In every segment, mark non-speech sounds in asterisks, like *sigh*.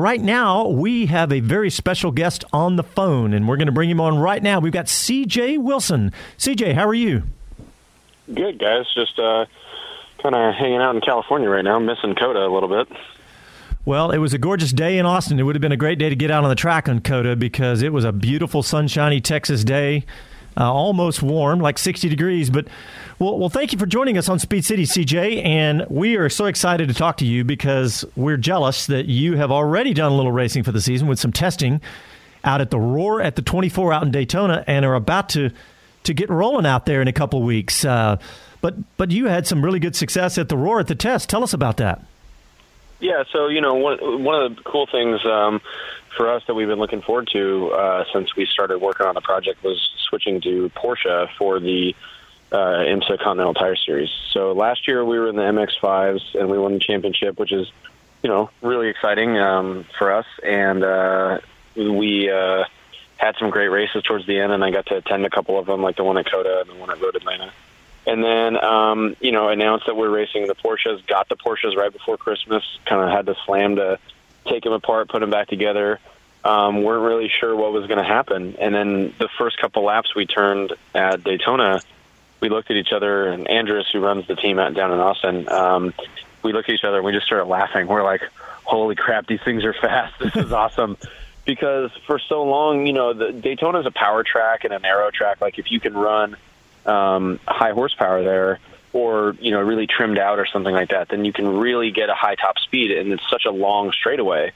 right now we have a very special guest on the phone, and we're going to bring him on right now. We've got CJ Wilson. CJ, how are you? Good, guys. Just uh, kind of hanging out in California right now, missing COTA a little bit. Well, it was a gorgeous day in Austin. It would have been a great day to get out on the track on COTA because it was a beautiful, sunshiny Texas day, uh, almost warm, like 60 degrees. But well, well, thank you for joining us on Speed City, CJ. And we are so excited to talk to you because we're jealous that you have already done a little racing for the season with some testing out at the Roar at the 24 out in Daytona and are about to to get rolling out there in a couple weeks. Uh, but but you had some really good success at the Roar at the test. Tell us about that. Yeah, so you know one one of the cool things um, for us that we've been looking forward to uh, since we started working on the project was switching to Porsche for the uh, IMSA Continental Tire Series. So last year we were in the MX5s and we won the championship, which is you know really exciting um, for us. And uh, we uh, had some great races towards the end, and I got to attend a couple of them, like the one at COTA and the one at Road Atlanta and then um, you know announced that we're racing the Porsches. Got the Porsches right before Christmas. Kind of had to slam to take them apart, put them back together. Um, weren't really sure what was going to happen, and then the first couple laps we turned at Daytona, we looked at each other, and Andrus, who runs the team out down in Austin, um, we looked at each other and we just started laughing. We're like, "Holy crap, these things are fast! *laughs* This is awesome!" because for so long, you know, the Daytona is a power track and an aero track. Like if you can run um, high horsepower there, or you know really trimmed out or something like that, then you can really get a high top speed, and it's such a long straightaway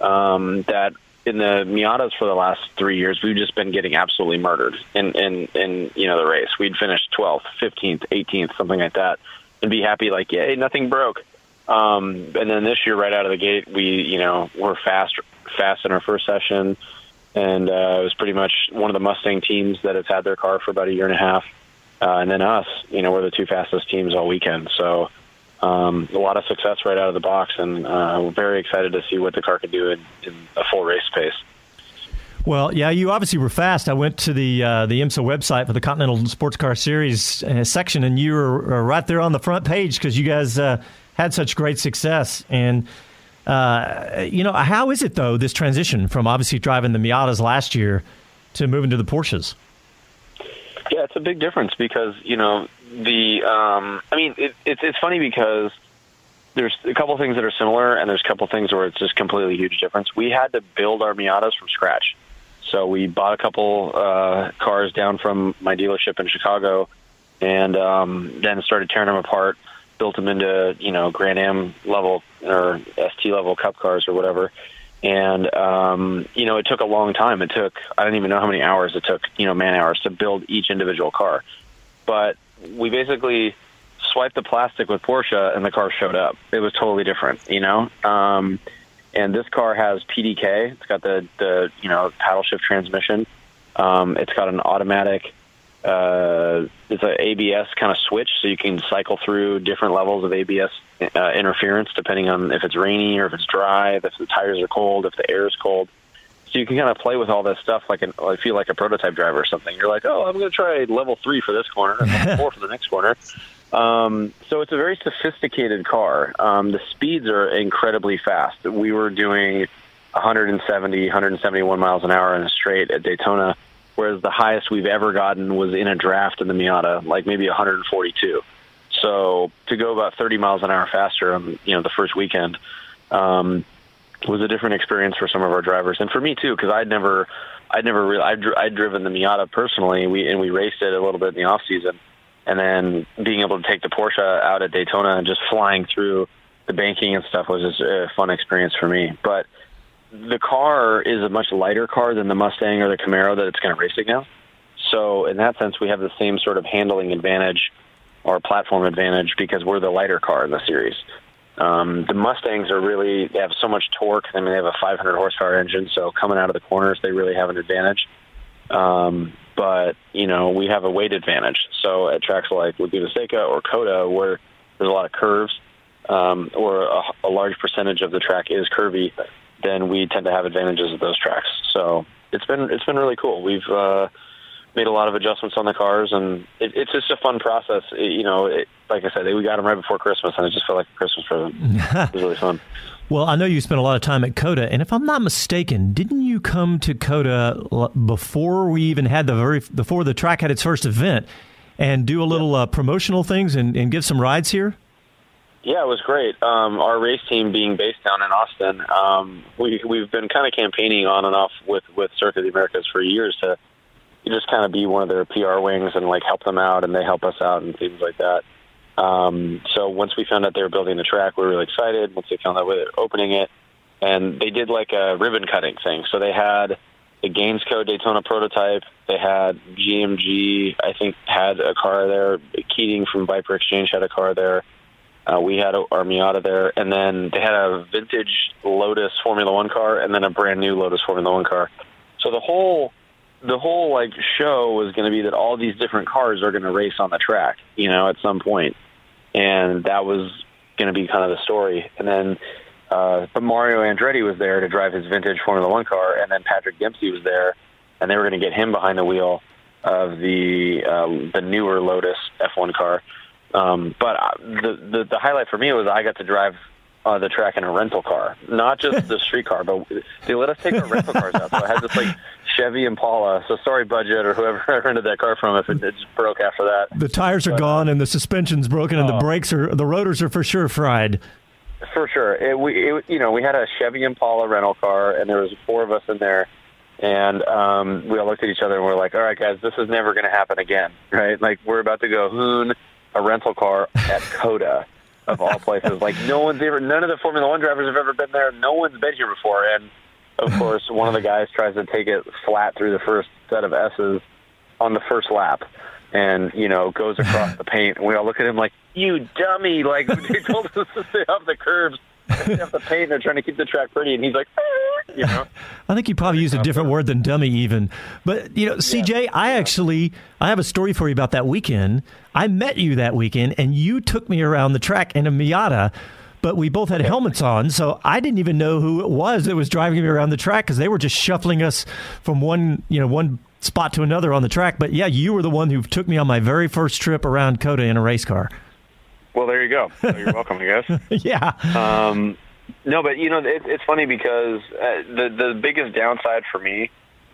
um, that in the Miatas for the last three years, we've just been getting absolutely murdered in in in you know the race. We'd finish 12th, 15th, 18th, something like that, and be happy like, yay, nothing broke. Um, and then this year, right out of the gate, we you know were fast fast in our first session, and uh, it was pretty much one of the Mustang teams that has had their car for about a year and a half uh, and then us. You know, we're the two fastest teams all weekend. So um, a lot of success right out of the box, and uh, we're very excited to see what the car can do in, in a full race pace. Well, yeah, you obviously were fast. I went to the uh, the IMSA website for the Continental Sports Car Series uh, section, and you were right there on the front page because you guys uh, had such great success. And uh, you know, how is it though this transition from obviously driving the Miatas last year to moving to the Porsches? Yeah, it's a big difference because you know the. Um, I mean, it, it's it's funny because there's a couple things that are similar, and there's a couple things where it's just completely huge difference. We had to build our Miatas from scratch, so we bought a couple uh, cars down from my dealership in Chicago, and um, then started tearing them apart, built them into you know Grand Am level or ST level Cup cars or whatever, and um, you know it took a long time. It took I don't even know how many hours it took, you know, man hours to build each individual car. But we basically swiped the plastic with Porsche, and the car showed up. It was totally different, you know. Um, and this car has PDK. It's got the the you know paddle shift transmission. Um, it's got an automatic uh, it's an ABS kind of switch, so you can cycle through different levels of ABS uh, interference depending on if it's rainy or if it's dry, if the tires are cold, if the air is cold. So you can kind of play with all this stuff like an, I feel like a prototype driver or something. You're like, oh, I'm going to try level three for this corner, and level four for the next corner. *laughs* Um, so it's a very sophisticated car. Um, the speeds are incredibly fast. We were doing 170, 171 miles an hour in a straight at Daytona whereas the highest we've ever gotten was in a draft in the Miata, like maybe 142. So to go about 30 miles an hour faster on you know the first weekend um, was a different experience for some of our drivers, and for me too, because I'd never, I'd never really, I'd, I'd driven the Miata personally. We and we raced it a little bit in the off season, and then being able to take the Porsche out at Daytona and just flying through the banking and stuff was just a fun experience for me. But the car is a much lighter car than the Mustang or the Camaro that it's going to race against. So in that sense, we have the same sort of handling advantage or platform advantage because we're the lighter car in the series. Um, the Mustangs are really they have so much torque. I mean, they have a 500 horsepower engine, so coming out of the corners, they really have an advantage. Um, but you know, we have a weight advantage. So at tracks like Laguna Seca or COTA, where there's a lot of curves, um, or a, a large percentage of the track is curvy, then we tend to have advantages of those tracks. So it's been it's been really cool. We've uh, made a lot of adjustments on the cars, and it, it's just a fun process. It, you know, it, like I said, we got them right before Christmas, and it just felt like a Christmas present. *laughs* it was really fun. Well, I know you spent a lot of time at COTA, and if I'm not mistaken, didn't you come to COTA before we even had the very before the track had its first event, and do a little uh, promotional things and, and give some rides here? Yeah, it was great. Um, our race team being based down in Austin, um, we we've been kind of campaigning on and off with with Circuit of the Americas for years to just kind of be one of their PR wings and like help them out, and they help us out and things like that. Um, so once we found out they were building the track, we were really excited. Once they found out they were opening it, and they did like a ribbon cutting thing. So they had the Gainsco Daytona prototype. They had GMG, I think, had a car there. Keating from Viper Exchange had a car there. Uh, we had our Miata there, and then they had a vintage Lotus Formula One car, and then a brand new Lotus Formula One car. So the whole the whole like show was going to be that all these different cars are going to race on the track, you know, at some point, and that was going to be kind of the story. And then, uh, but Mario Andretti was there to drive his vintage Formula One car, and then Patrick Dempsey was there, and they were going to get him behind the wheel of the uh, the newer Lotus F1 car. Um, but uh, the, the the highlight for me was I got to drive uh, the track in a rental car, not just *laughs* the street car, but they let us take our rental cars out. So I had this like Chevy Impala. So sorry, budget or whoever I *laughs* rented that car from if it, it just broke after that. The tires are but, gone and the suspension's broken and the oh. brakes are the rotors are for sure fried. For sure, it, we it, you know we had a Chevy Impala rental car and there was four of us in there. And um, we all looked at each other and we're like, "All right, guys, this is never going to happen again, *laughs* right? Like we're about to go hoon a rental car at COTA of all places. like no one's ever, none of the Formula One drivers have ever been there. No one's been here before, and of course, one of the guys tries to take it flat through the first set of S's on the first lap, and you know goes across the paint. And we all look at him like, "You dummy!" Like *laughs* they told us to stay off the curbs, off the paint. They're trying to keep the track pretty, and he's like. Eh, you know? *laughs* I think you probably used a different word than dummy, even. But you know, CJ, I actually I have a story for you about that weekend. I met you that weekend, and you took me around the track in a Miata. But we both had helmets on, so I didn't even know who it was that was driving me around the track because they were just shuffling us from one, you know, one spot to another on the track. But yeah, you were the one who took me on my very first trip around COTA in a race car. Well, there you go. So you're *laughs* welcome, I guess. yeah. Um, no, but you know, it, it's funny because uh, the the biggest downside for me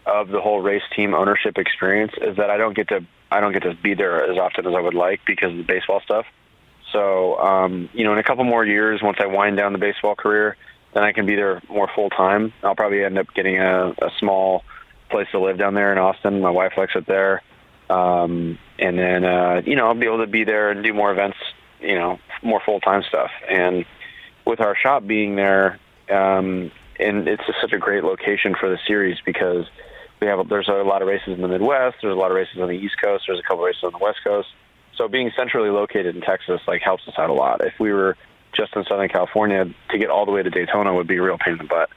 of the whole race team ownership experience is that I don't get to I don't get to be there as often as I would like because of the baseball stuff. So, um, you know, in a couple more years, once I wind down the baseball career, then I can be there more full time. I'll probably end up getting a, a small place to live down there in Austin. My wife likes it there. Um, and then, uh, you know, I'll be able to be there and do more events, you know, more full time stuff. And with our shop being there, um, and it's just such a great location for the series because we have there's a lot of races in the Midwest, there's a lot of races on the East Coast, there's a couple races on the West Coast. So being centrally located in Texas like helps us out a lot. If we were just in Southern California, to get all the way to Daytona would be a real pain in the butt.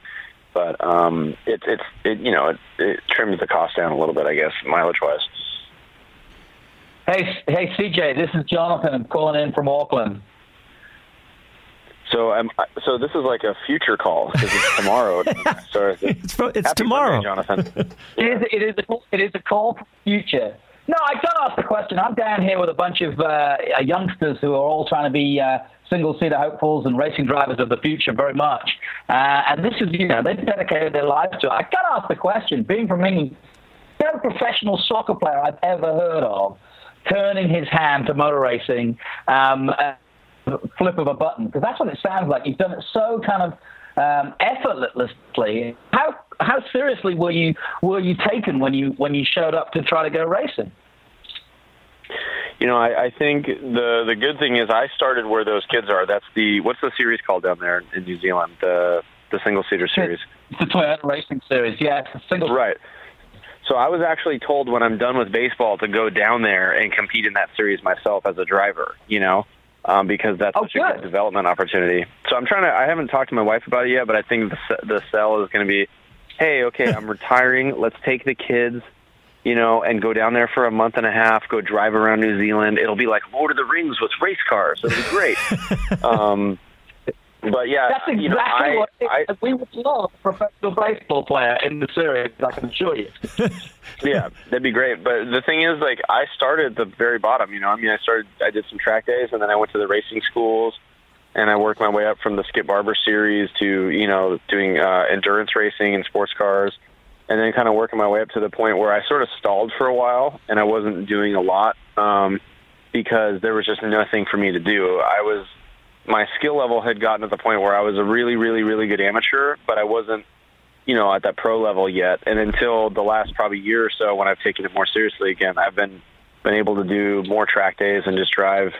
But um, it, it's it, you know it, it trims the cost down a little bit, I guess, mileage wise. Hey, hey, CJ, this is Jonathan. I'm calling in from Auckland. So I'm so this is like a future call because it's tomorrow. *laughs* so it's, it's tomorrow, birthday, Jonathan. *laughs* it is. It is. A, it is a call for future. No, I got to ask the question. I'm down here with a bunch of uh, youngsters who are all trying to be uh, single-seater hopefuls and racing drivers of the future very much. Uh, and this is, you know, they've dedicated their lives to it. I got to ask the question, being from England, no professional soccer player I've ever heard of turning his hand to motor racing, um, flip of a button, because that's what it sounds like. You've done it so kind of um, effortlessly. How how seriously were you were you taken when you when you showed up to try to go racing? You know, I, I think the the good thing is I started where those kids are. That's the what's the series called down there in New Zealand? The the single seater series. It's the Toyota Racing Series. Yeah, it's single. Right. So I was actually told when I'm done with baseball to go down there and compete in that series myself as a driver. You know, um, because that's oh, such good. a good development opportunity. So I'm trying to. I haven't talked to my wife about it yet, but I think the the sell is going to be, hey, okay, I'm *laughs* retiring. Let's take the kids, you know, and go down there for a month and a half. Go drive around New Zealand. It'll be like Lord of the Rings with race cars. It'll be great. *laughs* um, but yeah, That's exactly you know, I, what it I, we would love a professional baseball player in the series. I can assure you. *laughs* yeah, that'd be great. But the thing is, like, I started at the very bottom. You know, I mean, I started, I did some track days, and then I went to the racing schools, and I worked my way up from the Skip Barber series to, you know, doing uh, endurance racing and sports cars, and then kind of working my way up to the point where I sort of stalled for a while, and I wasn't doing a lot um, because there was just nothing for me to do. I was my skill level had gotten to the point where I was a really, really, really good amateur, but I wasn't, you know, at that pro level yet. And until the last probably year or so, when I've taken it more seriously again, I've been been able to do more track days and just drive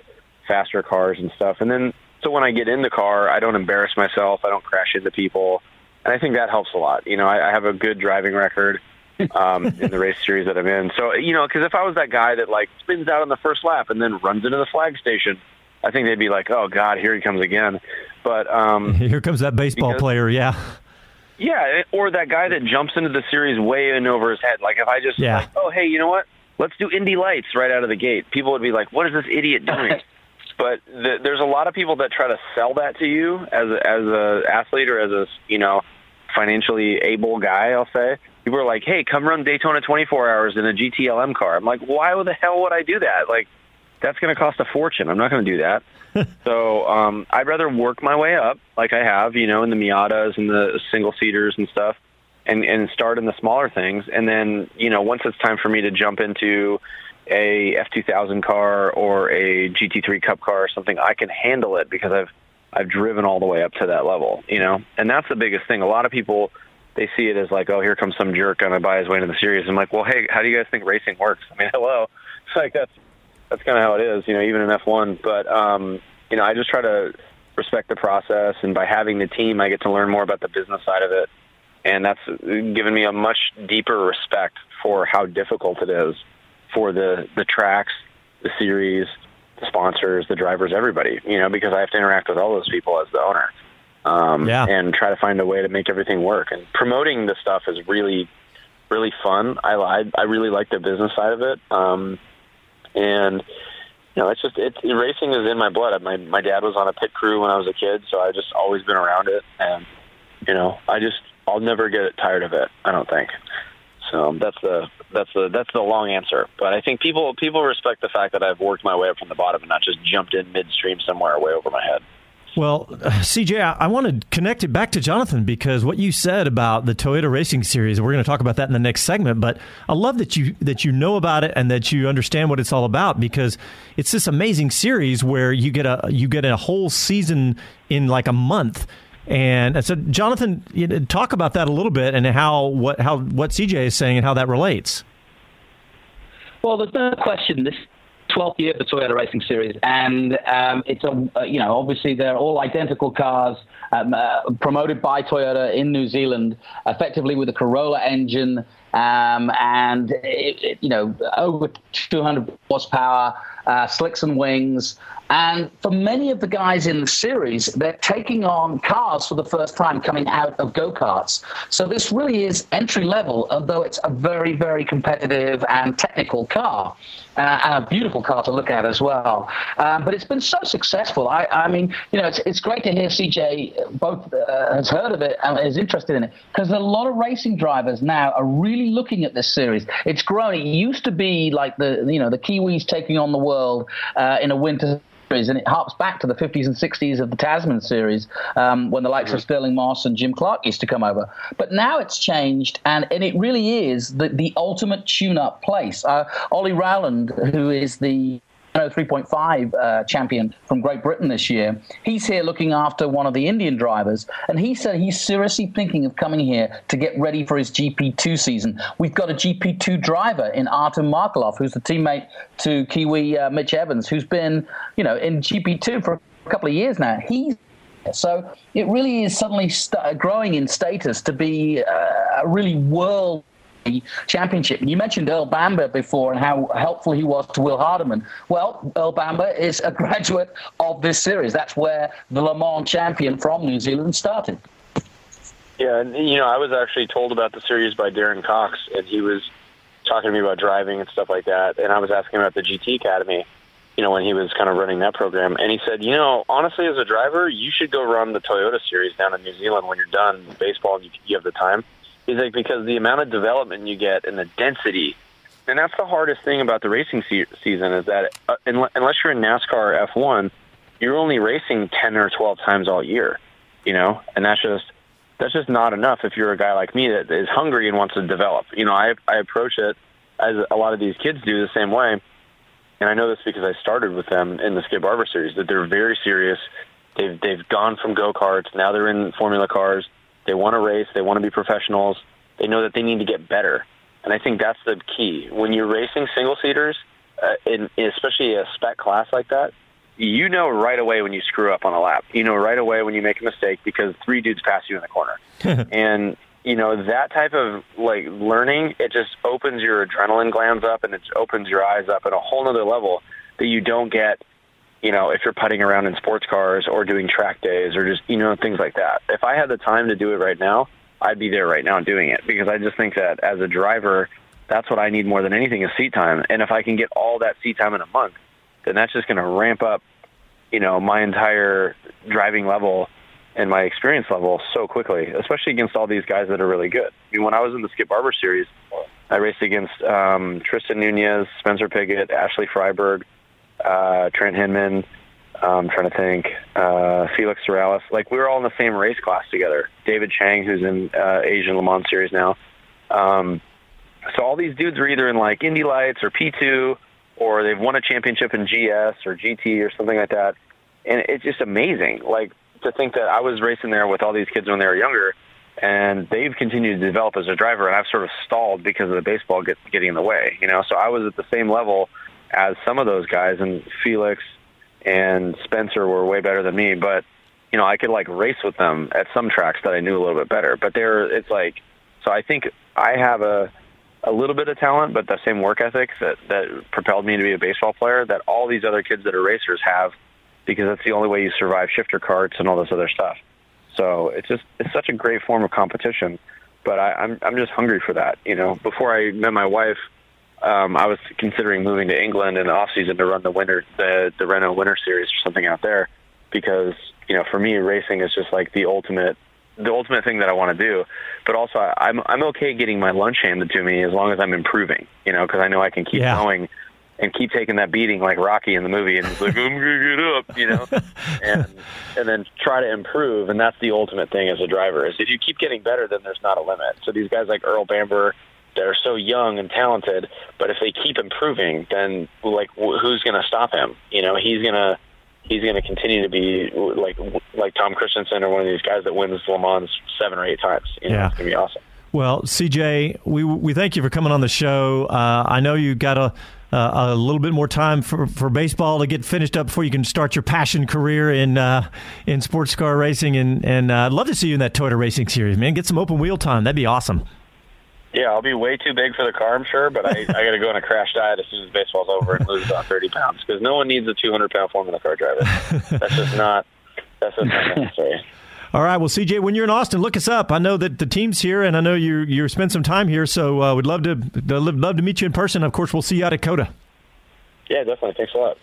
faster cars and stuff. And then, so when I get in the car, I don't embarrass myself. I don't crash into people, and I think that helps a lot. You know, I, I have a good driving record. *laughs* um, in the race series that I'm in. So, you know, because if I was that guy that like spins out on the first lap and then runs into the flag station, I think they'd be like, "Oh God, here he comes again." But um, *laughs* here comes that baseball because- player. Yeah, yeah, or that guy that jumps into the series way in over his head. Like if I just Yeah. like, "Oh, hey, you know what? Let's do Indy Lights right out of the gate." People would be like, "What is this idiot doing?" *laughs* but th- there's a lot of people that try to sell that to you as a, as a athlete or as a you know financially able guy. I'll say people are like, "Hey, come run Daytona 24 hours in a GTLM car." I'm like, "Why the hell would I do that?" Like that's going to cost a fortune. I'm not going to do that. *laughs* so um, I'd rather work my way up, like I have, you know, in the Miatas and the single seaters and stuff, and and start in the smaller things, and then you know, once it's time for me to jump into a F2000 car or a GT3 Cup car or something, I can handle it because I've I've driven all the way up to that level, you know, and that's the biggest thing. A lot of people they see it as like, oh, here comes some jerk going to buy his way into the series. I'm like, well, hey, how do you guys think racing works? I mean, *laughs* hello, it's like that's that's kind of how it is, you know, even in F1. But um, you know, I just try to respect the process, and by having the team, I get to learn more about the business side of it, and that's given me a much deeper respect for how difficult it is for the the tracks, the series, the sponsors, the drivers, everybody. You know, because I have to interact with all those people as the owner. Um, Yeah. and try to find a way to make everything work. And promoting the stuff is really, really fun. I I, I really like the business side of it. Um, and you know, it's just it's racing is in my blood. My my dad was on a pit crew when I was a kid, so I've just always been around it, and you know, I just I'll never get tired of it. I don't think. So that's the that's the that's the long answer. But I think people people respect the fact that I've worked my way up from the bottom and not just jumped in midstream somewhere way over my head. Well, CJ, I, want to connect it back to Jonathan because what you said about the Toyota Racing Series, we're going to talk about that in the next segment. But I love that you that you know about it and that you understand what it's all about because it's this amazing series where you get a you get a whole season in like a month. And, and so, Jonathan, you know, talk about that a little bit and how what how what CJ is saying and how that relates. Well, there's no question. This 12th year for Toyota Racing Series, and um, it's a uh, you know obviously they're all identical cars um, uh, promoted by Toyota in New Zealand, effectively with a Corolla engine, um, and it, it, you know over 200 horsepower, uh, slicks and wings. And for many of the guys in the series, they're taking on cars for the first time coming out of go karts. So this really is entry level, although it's a very, very competitive and technical car. Uh, and a beautiful car to look at as well. Um, but it's been so successful. I, I mean, you know, it's, it's great to hear CJ both uh, has heard of it and is interested in it because a lot of racing drivers now are really looking at this series. It's growing. It used to be like the you know the Kiwis taking on the world uh, in a winter series, and it harps back to the 50s and 60s of the Tasman series um, when the likes of Stirling Moss and Jim Clark used to come over. But now it's changed, and, and it really is the, the ultimate tune-up place. Uh, Ollie Rowland, who is the 3.5 uh, champion from Great Britain this year. He's here looking after one of the Indian drivers, and he said he's seriously thinking of coming here to get ready for his GP2 season. We've got a GP2 driver in Artem Markelov, who's the teammate to Kiwi uh, Mitch Evans, who's been, you know, in GP2 for a couple of years now. He's so it really is suddenly growing in status to be uh, a really world championship. You mentioned Earl Bamber before and how helpful he was to Will Hardeman. Well, Earl Bamber is a *laughs* graduate of this series. That's where the Le Mans champion from New Zealand started. Yeah, and you know, I was actually told about the series by Darren Cox, and he was talking to me about driving and stuff like that. And I was asking about the GT Academy, you know, when he was kind of running that program. And he said, you know, honestly, as a driver, you should go run the Toyota Series down in New Zealand when you're done baseball and you, you have the time. He's like, because the amount of development you get and the density, and that's the hardest thing about the racing se- season is that uh, unless you're in NASCAR or F1, you're only racing 10 or 12 times all year, you know, and that's just that's just not enough if you're a guy like me that is hungry and wants to develop. You know, I I approach it as a lot of these kids do the same way and I know this because I started with them in the Skip Barber series. That they're very serious. They've they've gone from go karts now they're in formula cars. They want to race. They want to be professionals. They know that they need to get better, and I think that's the key. When you're racing single seaters, uh, in, especially a spec class like that, you know right away when you screw up on a lap. You know right away when you make a mistake because three dudes pass you in the corner, *laughs* and you know that type of like learning it just opens your adrenaline glands up and it opens your eyes up at a whole other level that you don't get you know if you're putting around in sports cars or doing track days or just you know things like that if i had the time to do it right now i'd be there right now doing it because i just think that as a driver that's what i need more than anything is seat time and if i can get all that seat time in a month then that's just going to ramp up you know my entire driving level and my experience level so quickly, especially against all these guys that are really good. I mean, when I was in the Skip Barber series, I raced against um, Tristan Nunez, Spencer Pigot, Ashley Freiberg, uh, Trent Hindman. I'm trying to think. Uh, Felix Serralles. Like we were all in the same race class together. David Cheng, who's in uh, Asian Le Mans series now. Um, so all these dudes are either in like Indy Lights or P2, or they've won a championship in GS or GT or something like that. And it's just amazing. Like to think that I was racing there with all these kids when they were younger, and they've continued to develop as a driver, and I've sort of stalled because of the baseball get, getting in the way. You know, so I was at the same level as some of those guys, and Felix and Spencer were way better than me, but you know, I could like race with them at some tracks that I knew a little bit better. But they're it's like so I think I have a a little bit of talent, but the same work ethic that that propelled me to be a baseball player that all these other kids that are racers have because that's the only way you survive shifter karts and all this other stuff. So it's just it's such a great form of competition. But I, I'm I'm just hungry for that. You know, before I met my wife, um, I was considering moving to England in the off season to run the winter the the Renault Winter Series or something out there because you know for me racing is just like the ultimate the ultimate thing that I want to do. But also I'm I'm okay getting my lunch handed to me as long as I'm improving. You know, because I know I can keep yeah. going and keep taking that beating like Rocky in the movie, and he's like, "I'm gonna get up," you know, *laughs* and and then try to improve, and that's the ultimate thing as a driver. Is if you keep getting better, then there's not a limit. So these guys like Earl Bamber, that are so young and talented, but if they keep improving, then like who's gonna stop him? You know, he's gonna he's going to continue to be like like Tom Kristensen or one of these guys that wins Le Mans seven or eight times. You know, yeah. it's going to be awesome. Well, CJ, we we thank you for coming on the show. Uh, I know you got a uh, a little bit more time for, for baseball to get finished up before you can start your passion career in uh, in sports car racing. And and uh, I'd love to see you in that Toyota Racing Series, man. Get some open wheel time. That'd be awesome. Yeah, I'll be way too big for the car, I'm sure, but I, I got to go on a crash diet as soon as baseball's over and lose about 30 pounds because no one needs a 200 pound Formula car driver. That's just not. That's just not necessary. *laughs* All right. Well, CJ, when you're in Austin, look us up. I know that the team's here, and I know you you spent some time here, so uh, we'd love to love to meet you in person. Of course, we'll see you out at COTA. Yeah, definitely. Thanks a lot.